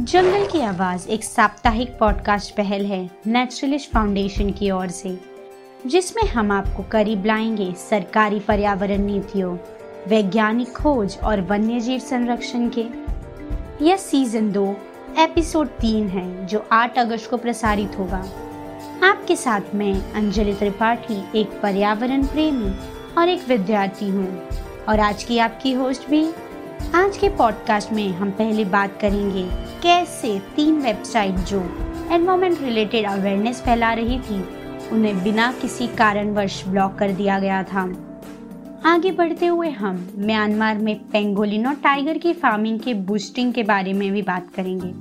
जंगल की आवाज़ एक साप्ताहिक पॉडकास्ट पहल है नेचुरलिस्ट फाउंडेशन की ओर से, जिसमें हम आपको करीब लाएँगे सरकारी पर्यावरण नीतियों, वैज्ञानिक खोज और वन्यजीव संरक्षण के। यह सीज़न दो एपिसोड तीन है, जो 8 अगस्त को प्रसारित होगा। आपके साथ मैं, अंजलि त्रिपाठी, एक पर्यावरण प्रेमी और एक विद्यार्थी हूँ, और आज की आपकी होस्ट भी आज के पॉडकास्ट में हम पहले बात करेंगे कैसे तीन वेबसाइट जो एनवायरमेंट रिलेटेड अवेयरनेस फैला रही थी, उन्हें बिना किसी कारणवश ब्लॉक कर दिया गया था। आगे बढ़ते हुए हम म्यांमार में पेंगोलिन टाइगर की फ़ार्मिंग के बूस्टिंग के बारे में भी बात करेंगे।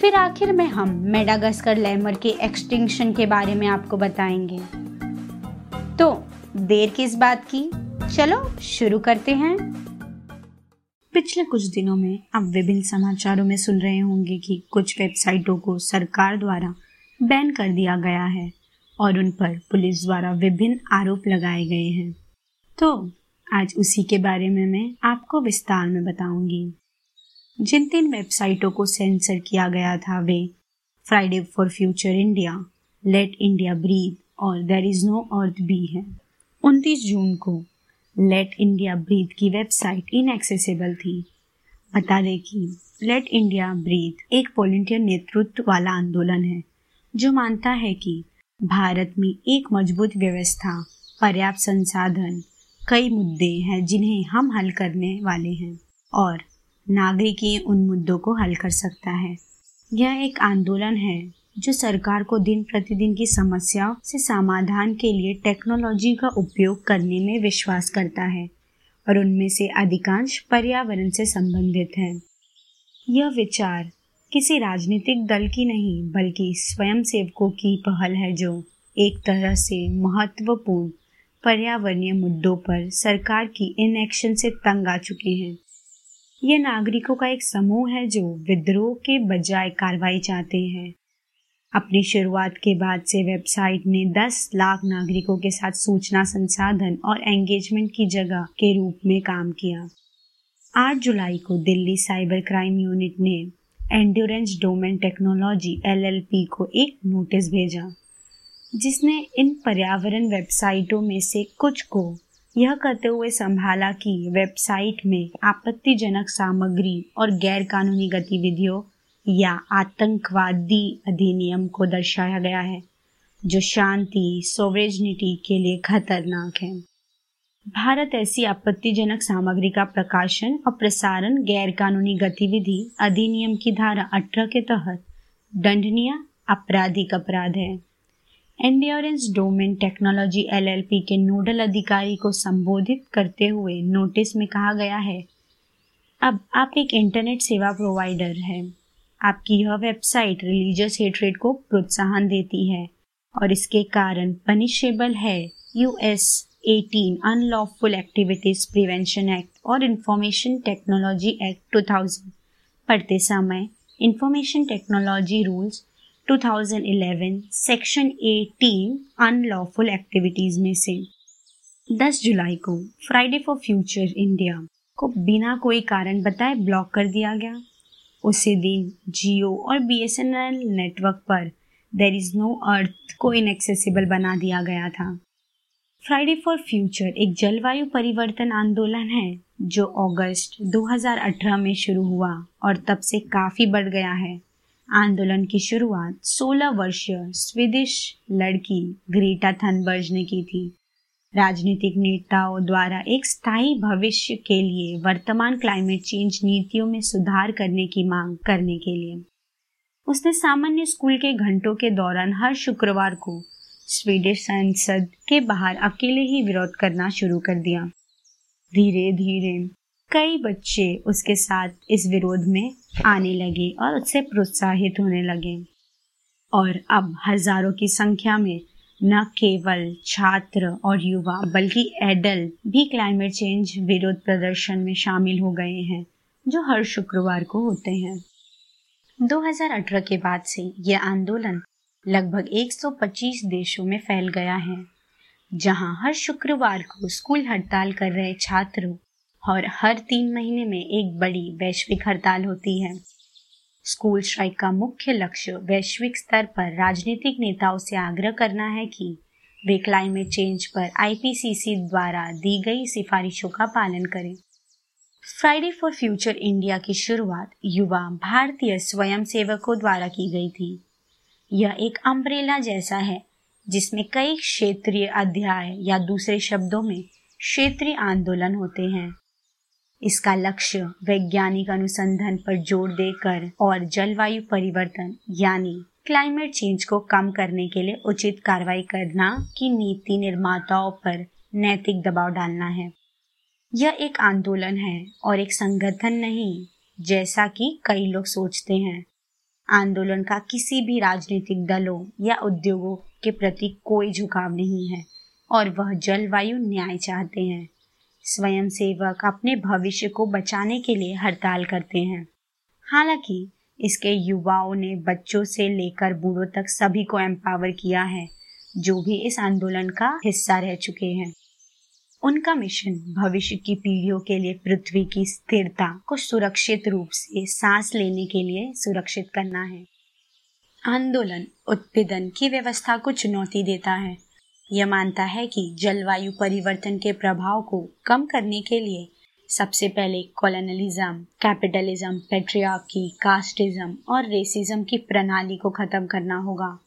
फिर आखिर में हम मेडागस्कर लैमर के एक्सटिंक्शन के बारे में आपको बताएँगे। तो देर किस बात की? चलो शुरू करते हैं। पिछले कुछ दिनों में आप विभिन्न समाचारों में सुन रहे होंगे कि कुछ वेबसाइटों को सरकार द्वारा बैन कर दिया गया है और उन पर पुलिस द्वारा विभिन्न आरोप लगाए गए हैं। तो आज उसी के बारे में मैं आपको विस्तार में बताऊँगी। जिन तीन वेबसाइटों को सेंसर किया गया था, वे Friday for future India let India breathe और there is no earth B है। 29 जून को लेट इंडिया ब्रीथ की वेबसाइट इनएक्सेसिबल थी। बता दें कि लेट इंडिया ब्रीथ एक वॉलंटियर नेतृत्व वाला आंदोलन है, जो मानता है कि भारत में एक मज़बूत व्यवस्था, पर्याप्त संसाधन, कई मुद्दे हैं जिन्हें हम हल करने वाले हैं और नागरिक उन मुद्दों को हल कर सकता है। यह एक आंदोलन है जो सरकार को दिन प्रतिदिन की समस्याओं से समाधान के लिए टेक्नोलॉजी का उपयोग करने में विश्वास करता है और उनमें से अधिकांश पर्यावरण से संबंधित है। यह विचार किसी राजनीतिक दल की नहीं, बल्कि स्वयं सेवकों की पहल है जो एक तरह से महत्वपूर्ण पर्यावरणीय मुद्दों पर सरकार की इनएक्शन से तंग आ चुके हैं। यह नागरिकों का एक समूह है जो विद्रोह के बजाय कार्रवाई चाहते हैं। अपनी शुरुआत के बाद से वेबसाइट ने 10 लाख नागरिकों के साथ सूचना संसाधन और एंगेजमेंट की जगह के रूप में काम किया। 8 जुलाई को दिल्ली साइबर क्राइम यूनिट ने एंड्योरेंस डोमेन टेक्नोलॉजी एलएलपी को एक नोटिस भेजा, जिसने इन पर्यावरण वेबसाइटों में से कुछ को यह कहते हुए संभाला कि वेबसाइट में आपत्तिजनक सामग्री और गैरकानूनी गतिविधियों या आतंकवादी अधिनियम को दर्शाया गया है, जो शांति सोवरेजनिटी के लिए खतरनाक है। भारत ऐसी आपत्तिजनक सामग्री का प्रकाशन और प्रसारण गैर कानूनी गतिविधि अधिनियम की धारा 18 के तहत दंडनीय, आपराधिक अपराध है। एंडियोरेंस डोमेन टेक्नोलॉजी एलएलपी के नोडल अधिकारी को संबोधित करते हुए नोटिस में कहा गया है, अब आप एक इंटरनेट सेवा प्रोवाइडर है। आपकी यह वेबसाइट रिलीजियस हेट्रेड को प्रोत्साहन देती है और इसके कारण पनिशेबल है US 18 unlawful activities prevention act और इंफॉर्मेशन टेक्नोलॉजी एक्ट 2000 पढ़ते समय information technology rules 2011 section 18 unlawful activities में से 10 जुलाई को फ्राइडे फॉर फ्यूचर इंडिया को बिना कोई कारण बताए ब्लॉक कर दिया गया। उसी दिन जियो और बीएसएनएल नेटवर्क पर। देर इज़ नो अर्थ को इनएक्सेसिबल बना दिया गया था। फ्राइडे फॉर फ्यूचर एक जलवायु परिवर्तन आंदोलन है, जो अगस्त 2018 में शुरू हुआ और तब से काफ़ी बढ़ गया है। आंदोलन की शुरुआत 16 वर्षीय स्वीडिश लड़की ग्रीटा थनबर्ज ने की थी। राजनीतिक नेताओं द्वारा एक स्थायी भविष्य के लिए वर्तमान क्लाइमेट चेंज नीतियों में सुधार करने की मांग करने के लिए। उसने सामान्य स्कूल के घंटों के दौरान हर शुक्रवार को स्वीडिश संसद के बाहर अकेले ही विरोध करना शुरू कर दिया। धीरे धीरे कई बच्चे उसके साथ इस विरोध में आने लगे और उससे प्रोत्साहित होने लगे। और अब हज़ारों की संख्या में न केवल छात्र और युवा, बल्कि एडल्ट भी क्लाइमेट चेंज विरोध प्रदर्शन में शामिल हो गए हैं, जो हर शुक्रवार को होते हैं। 2018 के बाद से यह आंदोलन लगभग 125 देशों में फैल गया है, जहाँ हर शुक्रवार को स्कूल हड़ताल कर रहे छात्रों और हर तीन महीने में एक बड़ी वैश्विक हड़ताल होती है। स्कूल स्ट्राइक का मुख्य लक्ष्य वैश्विक स्तर पर राजनीतिक नेताओं से आग्रह करना है कि वे क्लाइमेट चेंज पर आईपीसीसी द्वारा दी गई सिफारिशों का पालन करें। फ्राइडे फॉर फ्यूचर इंडिया की शुरुआत युवा भारतीय स्वयंसेवकों द्वारा की गई थी। यह एक अम्ब्रेला जैसा है, जिसमें कई क्षेत्रीय अध्याय या दूसरे शब्दों में क्षेत्रीय आंदोलन होते हैं। इसका लक्ष्य वैज्ञानिक अनुसंधान पर ज़ोर देकर और जलवायु परिवर्तन, यानी क्लाइमेट चेंज को कम करने के लिए उचित कार्रवाई करना की नीति निर्माताओं पर नैतिक दबाव डालना है। यह एक आंदोलन है और एक संगठन नहीं, जैसा कि कई लोग सोचते हैं। आंदोलन का किसी भी राजनीतिक दलों या उद्योगों के प्रति कोई झुकाव नहीं है और वह जलवायु न्याय चाहते हैं। स्वयं सेवक अपने भविष्य को बचाने के लिए हड़ताल करते हैं। हालाँकि, इसके युवाओं ने बच्चों से लेकर बूढ़ों तक सभी को एम्पावर किया है, जो भी इस आंदोलन का हिस्सा रह चुके हैं। उनका मिशन भविष्य की पीढ़ियों के लिए पृथ्वी की स्थिरता को सुरक्षित रूप से सांस लेने के लिए सुरक्षित करना है। आंदोलन उत्पीड़न की व्यवस्था को चुनौती देता है। यह मानता है कि जलवायु परिवर्तन के प्रभाव को कम करने के लिए सबसे पहले कॉलोनलिज्म कैपिटलिज्म पेट्रियार्की कास्टिज्म और रेसिज्म की प्रणाली को खत्म करना होगा।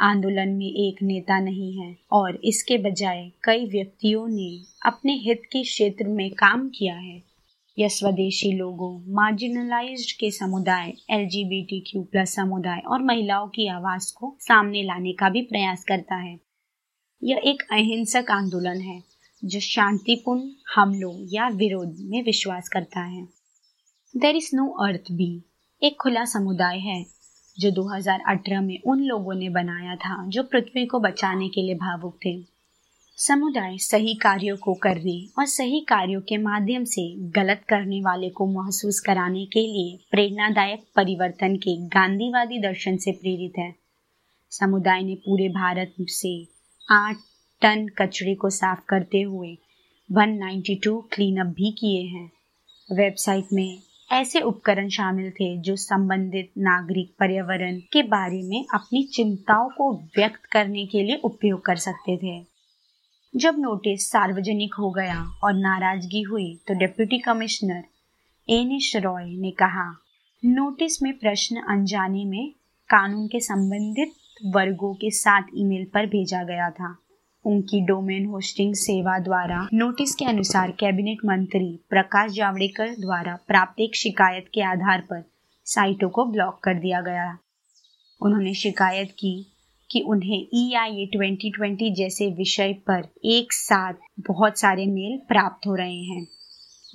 आंदोलन में एक नेता नहीं है और इसके बजाय कई व्यक्तियों ने अपने हित के क्षेत्र में काम किया है। यह स्वदेशी लोगों मार्जिनलाइज्ड के समुदाय एल प्लस समुदाय और महिलाओं की आवाज़ को सामने लाने का भी प्रयास करता है। यह एक अहिंसक आंदोलन है, जो शांतिपूर्ण हमलों या विरोध में विश्वास करता है। देर इज़ नो अर्थ भी एक खुला समुदाय है, जो 2018 में उन लोगों ने बनाया था, जो पृथ्वी को बचाने के लिए भावुक थे। समुदाय सही कार्यों को करने और सही कार्यों के माध्यम से गलत करने वाले को महसूस कराने के लिए प्रेरणादायक परिवर्तन के गांधीवादी दर्शन से प्रेरित है। समुदाय ने पूरे भारत से आठ टन कचरे को साफ़ करते हुए 192 क्लीन अप भी किए हैं। वेबसाइट में ऐसे उपकरण शामिल थे जो संबंधित नागरिक पर्यावरण के बारे में अपनी चिंताओं को व्यक्त करने के लिए उपयोग कर सकते थे। जब नोटिस सार्वजनिक हो गया और नाराज़गी हुई तो डिप्यूटी कमिश्नर एनिश रॉय ने कहा, नोटिस में प्रश्न अनजाने में कानून के संबंधित वर्गों के साथ ईमेल पर भेजा गया था। उनकी डोमेन होस्टिंग सेवा द्वारा नोटिस के अनुसार कैबिनेट मंत्री प्रकाश जावड़ेकर द्वारा प्राप्त एक शिकायत के आधार पर साइटों को ब्लॉक कर दिया गया। उन्होंने शिकायत की कि उन्हें ई आई ए ट्वेंटी जैसे विषय पर एक साथ बहुत सारे मेल प्राप्त हो रहे हैं।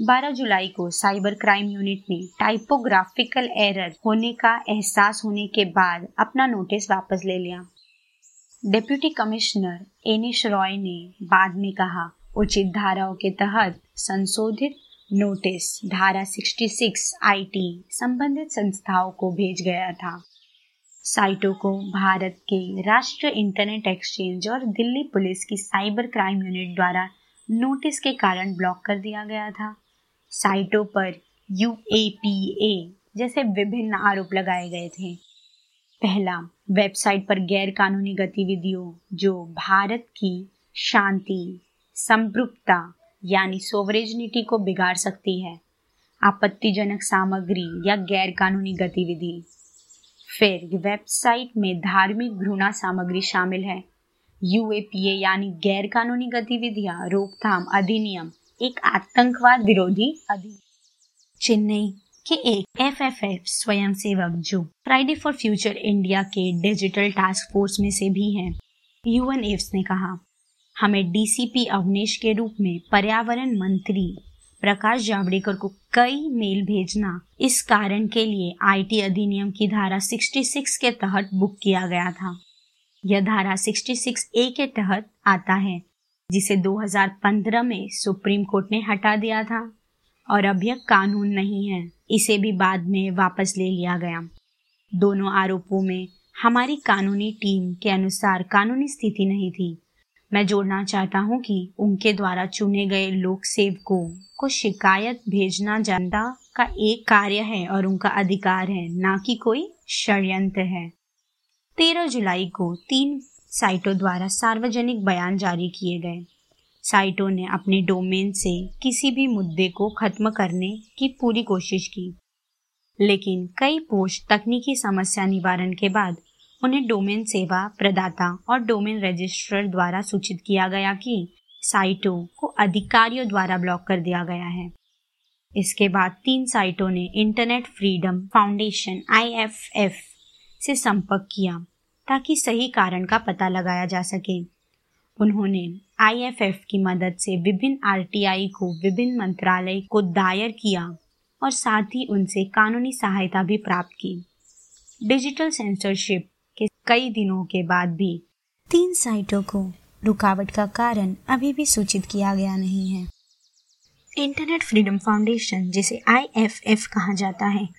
12 जुलाई को साइबर क्राइम यूनिट ने टाइपोग्राफिकल एरर होने का एहसास होने के बाद अपना नोटिस वापस ले लिया। डिप्यूटी कमिश्नर एनिश रॉय ने बाद में कहा, उचित धाराओं के तहत संशोधित नोटिस धारा 66 आईटी संबंधित संस्थाओं को भेज गया था। साइटों को भारत के राष्ट्रीय इंटरनेट एक्सचेंज और दिल्ली पुलिस की साइबर क्राइम यूनिट द्वारा नोटिस के कारण ब्लॉक कर दिया गया था। साइटों पर यूएपीए जैसे विभिन्न आरोप लगाए गए थे। पहला, वेबसाइट पर गैर कानूनी गतिविधियों, जो भारत की शांति, संप्रभुता, यानी सोवरेजनिटी को बिगाड़ सकती है। आपत्तिजनक सामग्री या गैर कानूनी गतिविधि। फिर, वेबसाइट में धार्मिक घृणा सामग्री शामिल है। यूएपीए यानी गैर कानूनी गतिविधियाँ, रोकथाम अधिनियम एक आतंकवाद विरोधी अधिनियम। चेन्नई के एक एफ़ एफ़ एफ़ स्वयं सेवक जो फ्राइडे फॉर फ्यूचर इंडिया के डिजिटल टास्क फोर्स में से भी हैं। यूएन एफ्स ने कहा, हमें डीसीपी अवनेश के रूप में पर्यावरण मंत्री प्रकाश जावड़ेकर को कई मेल भेजना, इस कारण के लिए आईटी अधिनियम की धारा 66 के तहत बुक किया गया था। यह धारा 66 ए के तहत आता है। जिसे 2015 में सुप्रीम कोर्ट ने हटा दिया था। और अब यह कानून नहीं है। इसे भी बाद में वापस ले लिया गया। दोनों आरोपों में हमारी कानूनी टीम के अनुसार कानूनी स्थिति नहीं थी। मैं जोड़ना चाहता हूँ कि उनके द्वारा चुने गए लोक सेवकों को शिकायत भेजना जनता का एक कार्य है और उनका अधिकार है, ना कि कोई षड्यंत्र है। तेरह जुलाई को तीन साइटों द्वारा सार्वजनिक बयान जारी किए गए। साइटों ने अपने डोमेन से किसी भी मुद्दे को खत्म करने की पूरी कोशिश की। लेकिन कई पोस्ट तकनीकी समस्या निवारण के बाद उन्हें डोमेन सेवा प्रदाता और डोमेन रजिस्ट्रर द्वारा सूचित किया गया कि साइटों को अधिकारियों द्वारा ब्लॉक कर दिया गया है। इसके बाद तीन साइटों ने इंटरनेट फ्रीडम फाउंडेशन आई से संपर्क किया। ताकि सही कारण का पता लगाया जा सके। उन्होंने आईएफएफ की मदद से विभिन्न आरटीआई को विभिन्न मंत्रालय को दायर किया और साथ ही उनसे कानूनी सहायता भी प्राप्त की। डिजिटल सेंसरशिप के कई दिनों के बाद भी तीन साइटों को रुकावट का कारण अभी भी सूचित किया गया नहीं है। इंटरनेट फ्रीडम फाउंडेशन, जिसे आईएफएफ कहा जाता है,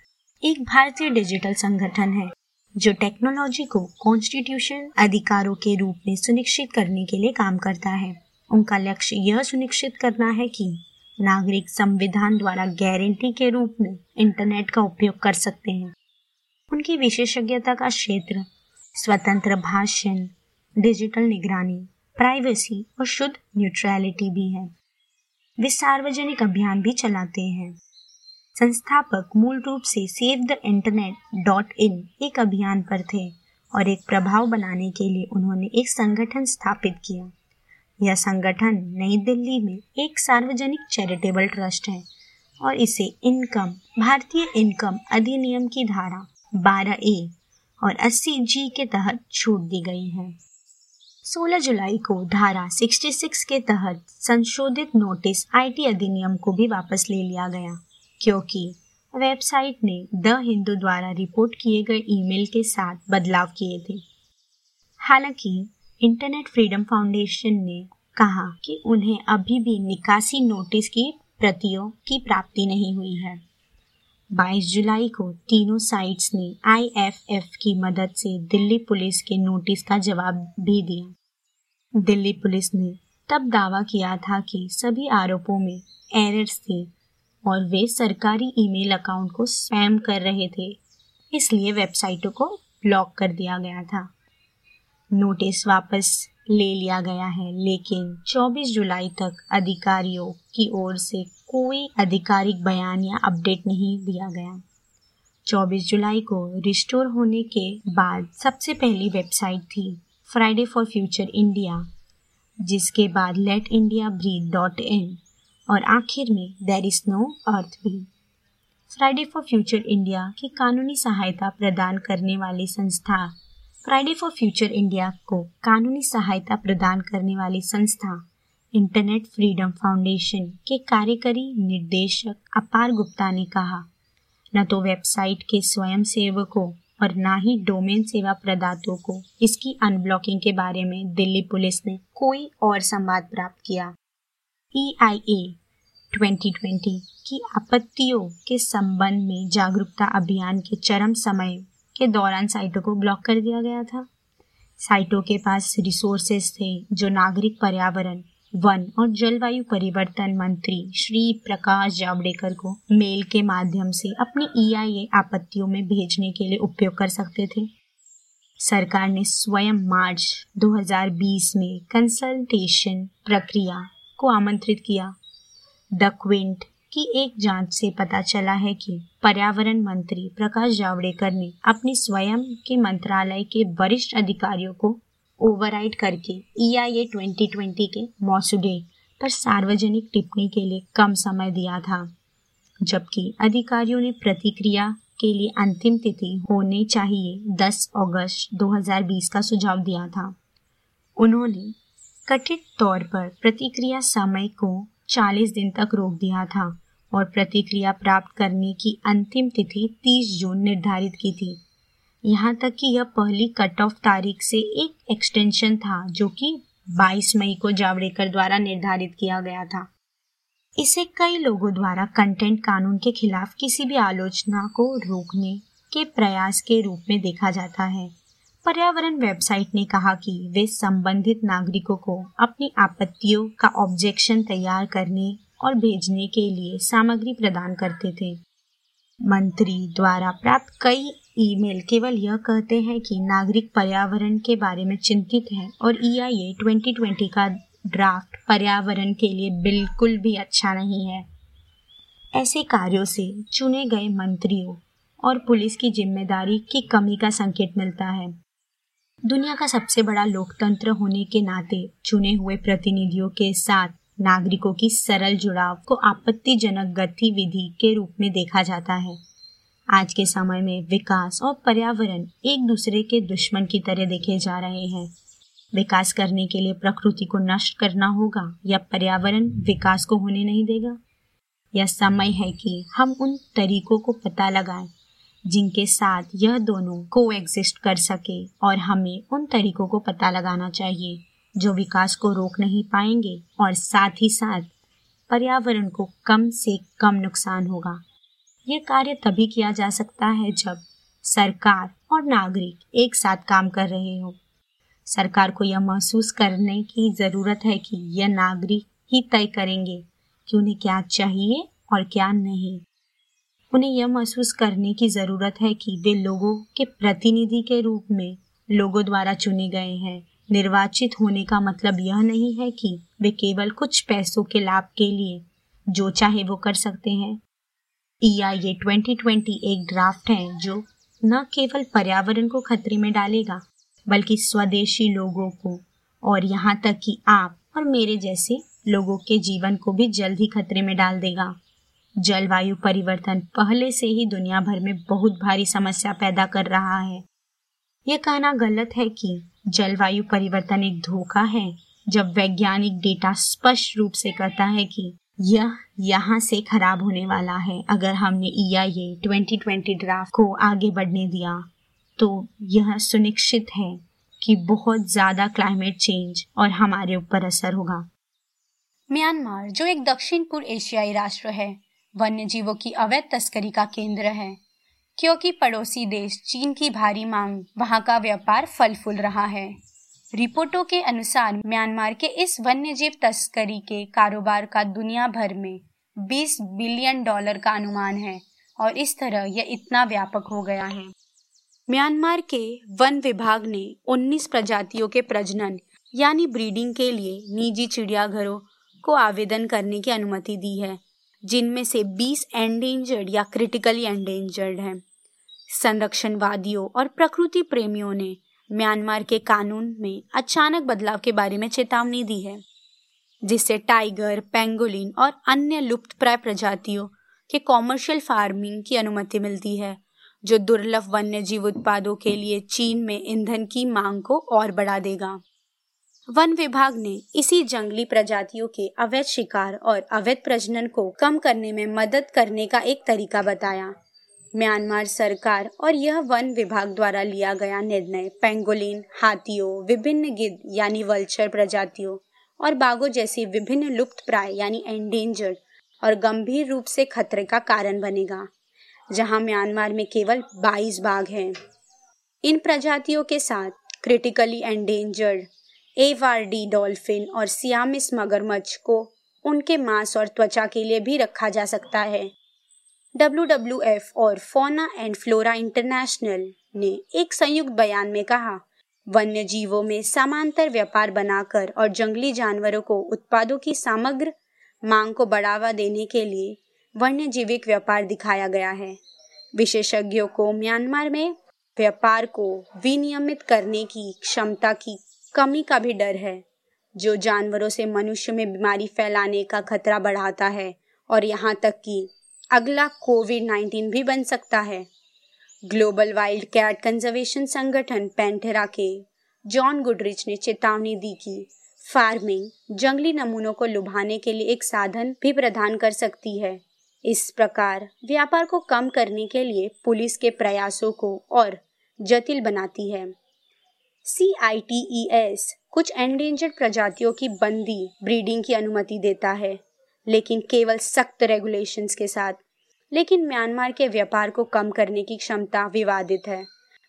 एक भारतीय डिजिटल संगठन है। जो टेक्नोलॉजी को कॉन्स्टिट्यूशन अधिकारों के रूप में सुनिश्चित करने के लिए काम करता है। उनका लक्ष्य यह सुनिश्चित करना है कि नागरिक संविधान द्वारा गारंटी के रूप में इंटरनेट का उपयोग कर सकते हैं। उनकी विशेषज्ञता का क्षेत्र, स्वतंत्र भाषण डिजिटल निगरानी प्राइवेसी और शुद्ध न्यूट्रलिटी भी है। वे सार्वजनिक अभियान भी चलाते हैं। संस्थापक मूल रूप से save the internet dot in एक अभियान पर थे और एक प्रभाव बनाने के लिए उन्होंने एक संगठन स्थापित किया। यह संगठन नई दिल्ली में एक सार्वजनिक चैरिटेबल ट्रस्ट है और इसे इनकम, भारतीय इनकम अधिनियम की धारा 12 ए और 80 जी के तहत छूट दी गई है। 16 जुलाई को धारा 66 के तहत संशोधित नोटिस आईटी अधिनियम को भी वापस ले लिया गया। क्योंकि वेबसाइट ने द हिंदू द्वारा रिपोर्ट किए गए ईमेल के साथ बदलाव किए थे। हालाँकि, इंटरनेट फ्रीडम फाउंडेशन ने कहा कि उन्हें अभी भी निकासी नोटिस की प्रतियों की प्राप्ति नहीं हुई है। 22 जुलाई को तीनों साइट्स ने आईएफएफ की मदद से दिल्ली पुलिस के नोटिस का जवाब भी दिया। दिल्ली पुलिस ने तब दावा किया था कि सभी आरोपों में एरर्स थे और वे सरकारी ईमेल अकाउंट को स्पैम कर रहे थे। इसलिए वेबसाइटों को ब्लॉक कर दिया गया था। नोटिस वापस ले लिया गया है, लेकिन 24 जुलाई तक अधिकारियों की ओर से कोई आधिकारिक बयान या अपडेट नहीं दिया गया। 24 जुलाई को रिस्टोर होने के बाद सबसे पहली वेबसाइट थी फ्राइडे फॉर फ्यूचर इंडिया जिसके बाद let India breathe dot in और आखिर में देर इज़ नो अर्थ भी। फ्राइडे फॉर फ्यूचर इंडिया की कानूनी सहायता प्रदान करने वाली संस्था। फ्राइडे फॉर फ्यूचर इंडिया को कानूनी सहायता प्रदान करने वाली संस्था इंटरनेट फ्रीडम फाउंडेशन के कार्यकारी निर्देशक अपार गुप्ता ने कहा, न तो वेबसाइट के स्वयं सेवकों और न ही डोमेन सेवा प्रदाताओं को इसकी अनब्लॉकिंग के बारे में दिल्ली पुलिस ने कोई और संवाद प्राप्त किया। ई आई ए 2020 की आपत्तियों के संबंध में जागरूकता अभियान के चरम समय के दौरान साइटों को ब्लॉक कर दिया गया था। साइटों के पास रिसोर्सेस थे जो नागरिक पर्यावरण, वन और जलवायु परिवर्तन मंत्री श्री प्रकाश जावड़ेकर को मेल के माध्यम से अपनी ईआईए आपत्तियों में भेजने के लिए उपयोग कर सकते थे। सरकार ने स्वयं मार्च 2020 में कंसल्टेशन प्रक्रिया को आमंत्रित किया। द क्विंट की एक जाँच से पता चला है कि पर्यावरण मंत्री प्रकाश जावड़ेकर ने अपने स्वयं के मंत्रालय के वरिष्ठ अधिकारियों को ओवरराइड करके ई आई ए ट्वेंटी ट्वेंटी के मौसूदे पर सार्वजनिक टिप्पणी के लिए कम समय दिया था, जबकि अधिकारियों ने प्रतिक्रिया के लिए अंतिम तिथि होने चाहिए 10 अगस्त 2020 का सुझाव दिया था। उन्होंने कथित तौर पर प्रतिक्रिया समय को 40 दिन तक रोक दिया था और प्रतिक्रिया प्राप्त करने की अंतिम तिथि 30 जून निर्धारित की थी। यहाँ तक कि यह पहली कट ऑफ़ तारीख से एक एक्सटेंशन था जो कि 22 मई को जावड़ेकर द्वारा निर्धारित किया गया था। इसे कई लोगों द्वारा कंटेंट कानून के खिलाफ किसी भी आलोचना को रोकने के प्रयास के रूप में देखा जाता है। पर्यावरण वेबसाइट ने कहा कि वे संबंधित नागरिकों को अपनी आपत्तियों का ऑब्जेक्शन तैयार करने और भेजने के लिए सामग्री प्रदान करते थे। मंत्री द्वारा प्राप्त कई ईमेल केवल यह कहते हैं कि नागरिक पर्यावरण के बारे में चिंतित हैं और ई आई ए ट्वेंटी का ड्राफ्ट पर्यावरण के लिए बिल्कुल भी अच्छा नहीं है। ऐसे कार्यों से चुने गए मंत्रियों और पुलिस की ज़िम्मेदारी की कमी का संकेत मिलता है। दुनिया का सबसे बड़ा लोकतंत्र होने के नाते चुने हुए प्रतिनिधियों के साथ नागरिकों की सरल जुड़ाव को आपत्तिजनक गतिविधि के रूप में देखा जाता है। आज के समय में विकास और पर्यावरण एक दूसरे के दुश्मन की तरह देखे जा रहे हैं। विकास करने के लिए प्रकृति को नष्ट करना होगा या पर्यावरण विकास को होने नहीं देगा? यह समय है कि हम उन तरीकों को पता लगाएँ जिनके साथ यह दोनों को एग्जिस्ट कर सके और हमें उन तरीकों को पता लगाना चाहिए, जो विकास को रोक नहीं पाएँगे और साथ ही साथ पर्यावरण को कम से कम नुकसान होगा। यह कार्य तभी किया जा सकता है जब सरकार और नागरिक एक साथ काम कर रहे हो। सरकार को यह महसूस करने की ज़रूरत है कि यह नागरिक ही तय करेंगे कि उन्हें क्या चाहिए और क्या नहीं। उन्हें यह महसूस करने की ज़रूरत है कि वे लोगों के प्रतिनिधि के रूप में लोगों द्वारा चुने गए हैं। निर्वाचित होने का मतलब यह नहीं है कि वे केवल कुछ पैसों के लाभ के लिए जो चाहे वो कर सकते हैं। ए ट्वेंटी ट्वेंटी एक ड्राफ्ट है जो न केवल पर्यावरण को खतरे में डालेगा, बल्कि स्वदेशी लोगों को और यहाँ तक कि आप और मेरे जैसे लोगों के जीवन को भी जल्द ही खतरे में डाल देगा। जलवायु परिवर्तन पहले से ही दुनिया भर में बहुत भारी समस्या पैदा कर रहा है। यह कहना गलत है कि जलवायु परिवर्तन एक धोखा है, जब वैज्ञानिक डेटा स्पष्ट रूप से कहता है कि यह यहाँ से खराब होने वाला है। अगर हमने ए ट्वेंटी ट्वेंटी ड्राफ्ट को आगे बढ़ने दिया तो यह सुनिश्चित है कि बहुत ज़्यादा क्लाइमेट चेंज और हमारे ऊपर असर होगा। म्यांमार, जो एक दक्षिण पूर्व एशियाई राष्ट्र है वन्य जीवों की अवैध तस्करी का केंद्र है। क्योंकि पड़ोसी देश चीन की भारी मांग, वहाँ का व्यापार फल फूल रहा है। रिपोर्टों के अनुसार म्यांमार के इस वन्य जीव तस्करी के कारोबार का दुनिया भर में 20 बिलियन डॉलर का अनुमान है और इस तरह यह इतना व्यापक हो गया है। म्यांमार के वन विभाग ने 19 प्रजातियों के प्रजनन, यानी ब्रीडिंग के लिए निजी चिड़ियाघरों को आवेदन करने की अनुमति दी है। जिनमें से 20 एंडेंजर्ड या क्रिटिकली एंडेंजर्ड हैं। संरक्षणवादियों और प्रकृति प्रेमियों ने म्यांमार के कानून में अचानक बदलाव के बारे में चेतावनी दी है, जिससे टाइगर पेंगोलिन और अन्य लुप्तप्राय प्रजातियों के कॉमर्शियल फ़ार्मिंग की अनुमति मिलती है, जो दुर्लभ वन्य जीव उत्पादों के लिए चीन में ईंधन की मांग को और बढ़ा देगा। वन विभाग ने इसी जंगली प्रजातियों के अवैध शिकार और अवैध प्रजनन को कम करने में मदद करने का एक तरीका बताया। म्यांमार सरकार और यह वन विभाग द्वारा लिया गया निर्णय पेंगोलिन, हाथियों, विभिन्न गिद्ध यानी वल्चर प्रजातियों और बाघों जैसी विभिन्न लुप्त प्राय यानी एंडेंजर्ड और गंभीर रूप से खतरे का कारण बनेगा, जहाँ म्यांमार में केवल 22 बाघ हैं। इन प्रजातियों के साथ क्रिटिकली एंडेंजर्ड एवारडी डॉल्फिन और सियामिस मगरमच्छ को उनके मांस और त्वचा के लिए भी रखा जा सकता है। डब्ल्यू और फोना एंड फ्लोरा इंटरनेशनल ने एक संयुक्त बयान में कहा वन्य जीवों में समांतर व्यापार बनाकर और जंगली जानवरों को उत्पादों की समग्र मांग को बढ़ावा देने के लिए वन्य जीविक व्यापार दिखाया गया है। विशेषज्ञों को म्यांमार में व्यापार को विनियमित करने की क्षमता की कमी का भी डर है। जो जानवरों से मनुष्य में बीमारी फैलाने का खतरा बढ़ाता है और यहाँ तक कि अगला कोविड 19 भी बन सकता है। ग्लोबल वाइल्ड कैट कंजर्वेशन संगठन पेंटेरा के जॉन गुडरिच ने चेतावनी दी कि फ़ार्मिंग जंगली नमूनों को लुभाने के लिए एक साधन भी प्रदान कर सकती है। इस प्रकार व्यापार को कम करने के लिए पुलिस के प्रयासों को और जटिल बनाती है। C I T E S कुछ एंडेंजर्ड प्रजातियों की बंदी ब्रीडिंग की अनुमति देता है, लेकिन केवल सख्त रेगुलेशंस के साथ। लेकिन म्यांमार के व्यापार को कम करने की क्षमता विवादित है।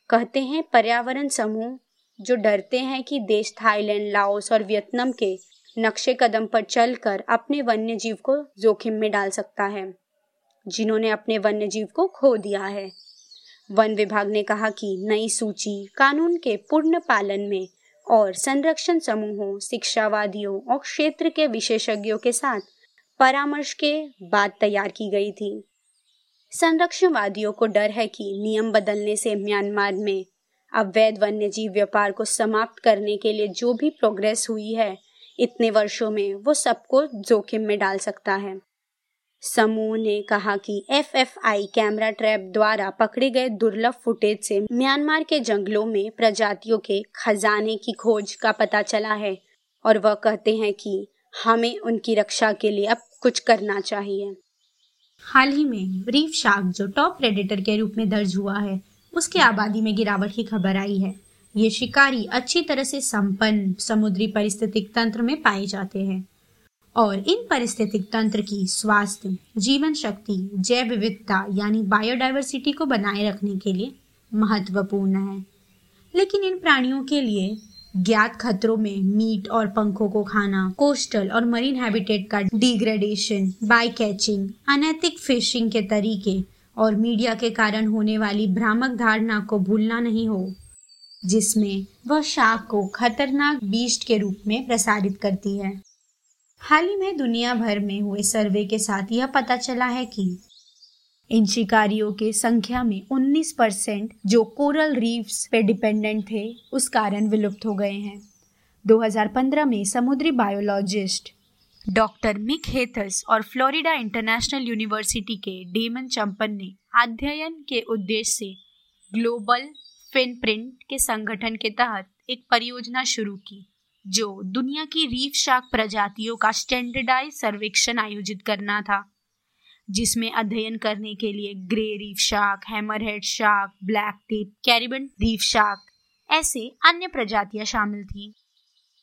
कहते हैं पर्यावरण समूह, जो डरते हैं कि देश थाईलैंड, लाओस और वियतनाम के नक्शे कदम पर चलकर अपने वन्य जीव को जोखिम में डाल सकता है, जिन्होंने अपने वन्य जीव को खो दिया है। वन विभाग ने कहा कि नई सूची कानून के पूर्ण पालन में और संरक्षण समूहों, शिक्षावादियों और क्षेत्र के विशेषज्ञों के साथ परामर्श के बाद तैयार की गई थी। संरक्षणवादियों को डर है कि नियम बदलने से म्यांमार में अवैध वन्यजीव व्यापार को समाप्त करने के लिए जो भी प्रोग्रेस हुई है, इतने वर्षों में वो सबको जोखिम में डाल सकता है। समूह ने कहा कि एफएफआई कैमरा ट्रैप द्वारा पकड़े गए दुर्लभ फुटेज से म्यांमार के जंगलों में प्रजातियों के खजाने की खोज का पता चला है और वह कहते हैं कि हमें उनकी रक्षा के लिए अब कुछ करना चाहिए। हाल ही में ब्रीफ शार्क जो टॉप प्रेडेटर के रूप में दर्ज हुआ है, उसकी आबादी में गिरावट की खबर आई है। ये शिकारी अच्छी तरह से संपन्न समुद्री परिस्थितिक तंत्र में पाए जाते हैं। और इन परिस्थितिक तंत्र की स्वास्थ्य जीवन शक्ति जैव विविधता, यानी बायोडाइवर्सिटी को बनाए रखने के लिए महत्वपूर्ण है। लेकिन इन प्राणियों के लिए ज्ञात खतरों में मीट और पंखों को खाना, कोस्टल और मरीन हैबिटेट का डिग्रेडेशन बाय कैचिंग अनैतिक फिशिंग के तरीके और मीडिया के कारण होने वाली भ्रामक धारणा को भूलना नहीं हो, जिसमें वह शाख को खतरनाक बीस्ट के रूप में प्रसारित करती है। हाल ही में दुनिया भर में हुए सर्वे के साथ यह पता चला है कि इन शिकारियों के संख्या में 19 परसेंट जो कोरल रीफ्स पे डिपेंडेंट थे, उस कारण विलुप्त हो गए हैं। 2015 में समुद्री बायोलॉजिस्ट डॉक्टर मिक हेथस और फ्लोरिडा इंटरनेशनल यूनिवर्सिटी के डेमन चंपन ने अध्ययन के उद्देश्य से ग्लोबल फिनप्रिंट के संगठन के तहत एक परियोजना शुरू की। जो दुनिया की रीफ शार्क प्रजातियों का स्टैंडर्डाइज सर्वेक्षण आयोजित करना था, जिसमें अध्ययन करने के लिए grey reef shark hammerhead shark black tip Caribbean reef shark ऐसे अन्य प्रजातियाँ शामिल थी।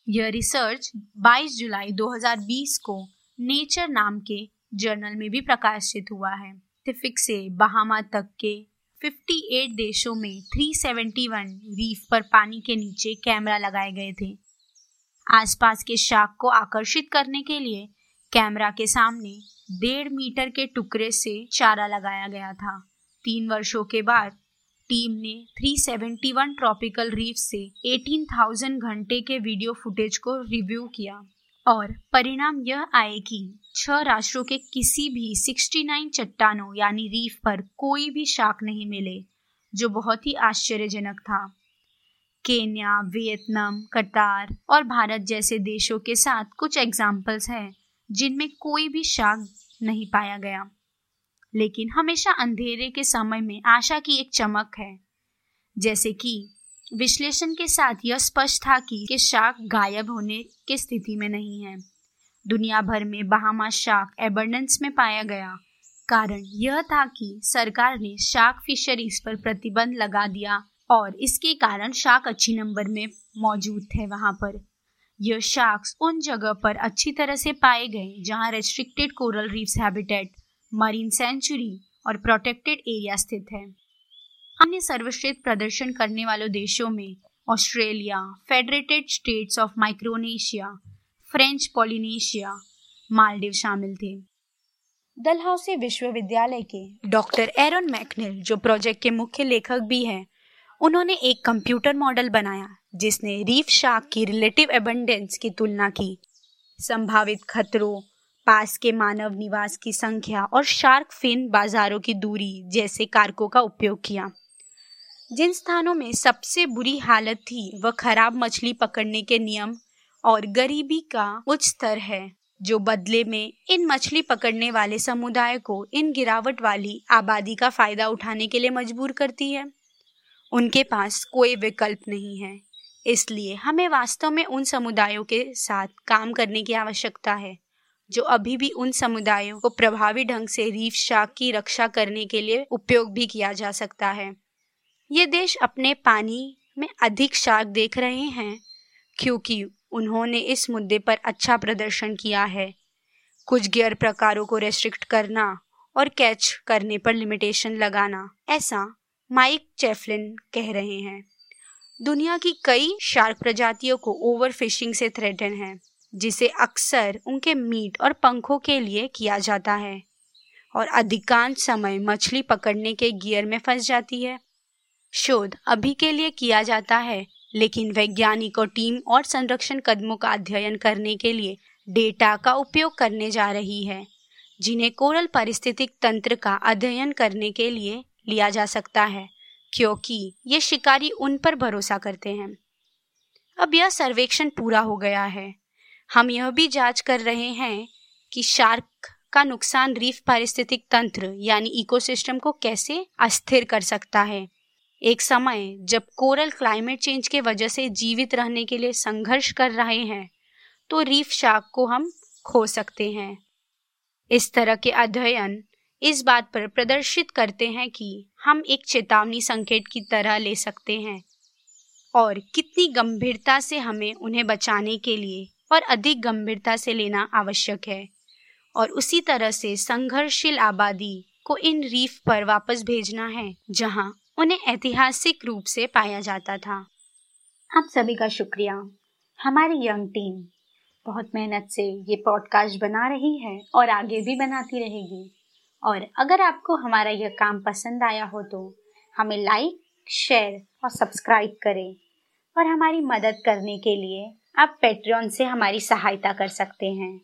यह रिसर्च 22 जुलाई 2020 को नेचर नाम के जर्नल में भी प्रकाशित हुआ है। पैसिफिक से बहामा तक के 58 देशों में 371 रीफ पर पानी के नीचे कैमरा लगाए गए थे। आसपास के शाख को आकर्षित करने के लिए कैमरा के सामने डेढ़ मीटर के टुकड़े से चारा लगाया गया था। तीन वर्षों के बाद टीम ने 371 ट्रॉपिकल रीफ से 18,000 घंटे के वीडियो फुटेज को रिव्यू किया और परिणाम यह आए कि छह राष्ट्रों के किसी भी 69 चट्टानों यानी रीफ पर कोई भी शाख नहीं मिले जो बहुत ही आश्चर्यजनक था। केन्या वियतनाम कतार और भारत जैसे देशों के साथ कुछ एग्जाम्पल्स हैं जिनमें कोई भी शाक नहीं पाया गया। लेकिन हमेशा अंधेरे के समय में आशा की एक चमक है। जैसे कि विश्लेषण के साथ यह स्पष्ट था कि, कि शाक गायब होने की स्थिति में नहीं है। दुनिया भर में बहामा शाक एबंडेंस में पाया गया। कारण यह था कि सरकार ने शाक फिशरीज पर प्रतिबंध लगा दिया और इसके कारण शार्क अच्छी नंबर में मौजूद थे वहाँ पर। यह शार्क्स उन जगह पर अच्छी तरह से पाए गए जहाँ restricted coral reefs habitat marine sanctuary और प्रोटेक्टेड एरिया स्थित है। अन्य सर्वश्रेष्ठ प्रदर्शन करने वालों देशों में Australia Federated States of Micronesia French Polynesia Maldives शामिल थे। डलहौसी विश्वविद्यालय के डॉक्टर एरन मैकनिल, जो प्रोजेक्ट के मुख्य लेखक भी हैं उन्होंने एक कंप्यूटर मॉडल बनाया, जिसने रीफ शार्क की रिलेटिव एबंडेंस की तुलना की। संभावित खतरों, पास के मानव निवास की संख्या और शार्क फिन बाजारों की दूरी जैसे कारकों का उपयोग किया। जिन स्थानों में सबसे बुरी हालत थी, वह खराब मछली पकड़ने के नियम और गरीबी का उच्च स्तर है, जो बदले में इन मछली पकड़ने वाले समुदाय को इन गिरावट वाली आबादी का फ़ायदा उठाने के लिए मजबूर करती है। उनके पास कोई विकल्प नहीं है। इसलिए हमें वास्तव में उन समुदायों के साथ काम करने की आवश्यकता है, जो अभी भी उन समुदायों को प्रभावी ढंग से रीफ शाक की रक्षा करने के लिए उपयोग भी किया जा सकता है। ये देश अपने पानी में अधिक शार्क देख रहे हैं, क्योंकि उन्होंने इस मुद्दे पर अच्छा प्रदर्शन किया है। कुछ गियर प्रकारों को रेस्ट्रिक्ट करना और कैच करने पर लिमिटेशन लगाना, ऐसा माइक चेफलिन कह रहे हैं। दुनिया की कई शार्क प्रजातियों को ओवर फिशिंग से थ्रेटन है, जिसे अक्सर उनके मीट और पंखों के लिए किया जाता है, और अधिकांश समय मछली पकड़ने के गियर में फंस जाती है। शोध अभी के लिए किया जाता है, लेकिन वैज्ञानिकों टीम और संरक्षण कदमों का अध्ययन करने के लिए डेटा का उपयोग करने जा रही है, जिन्हें कोरल पारिस्थितिक तंत्र का अध्ययन करने के लिए लिया जा सकता है, क्योंकि ये शिकारी उन पर भरोसा करते हैं। अब यह सर्वेक्षण पूरा हो गया है। हम यह भी जाँच कर रहे हैं कि शार्क का नुकसान रीफ पारिस्थितिक तंत्र यानी इकोसिस्टम को कैसे अस्थिर कर सकता है। एक समय जब कोरल क्लाइमेट चेंज के वजह से जीवित रहने के लिए संघर्ष कर रहे हैं तो रीफ शार्क को हम खो सकते हैं। इस तरह के अध्ययन इस बात पर प्रदर्शित करते हैं कि हम एक चेतावनी संकेत की तरह ले सकते हैं और कितनी गंभीरता से हमें उन्हें बचाने के लिए और अधिक गंभीरता से लेना आवश्यक है। और उसी तरह से संघर्षशील आबादी को इन रीफ पर वापस भेजना है, जहाँ उन्हें ऐतिहासिक रूप से पाया जाता था। आप सभी का शुक्रिया। हमारी यंग टीम बहुत मेहनत से ये पॉडकास्ट बना रही है और आगे भी बनाती रहेगी। और अगर आपको हमारा यह काम पसंद आया हो तो हमें लाइक शेयर और सब्सक्राइब करें। और हमारी मदद करने के लिए आप पेट्रियन से हमारी सहायता कर सकते हैं।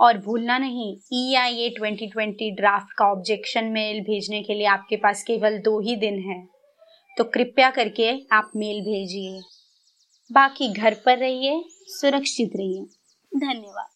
और भूलना नहीं E I A twenty twenty draft का ऑब्जेक्शन मेल भेजने के लिए आपके पास केवल दो ही दिन है। तो कृपया करके आप मेल भेजिए। बाकी घर पर रहिए, सुरक्षित रहिए। धन्यवाद।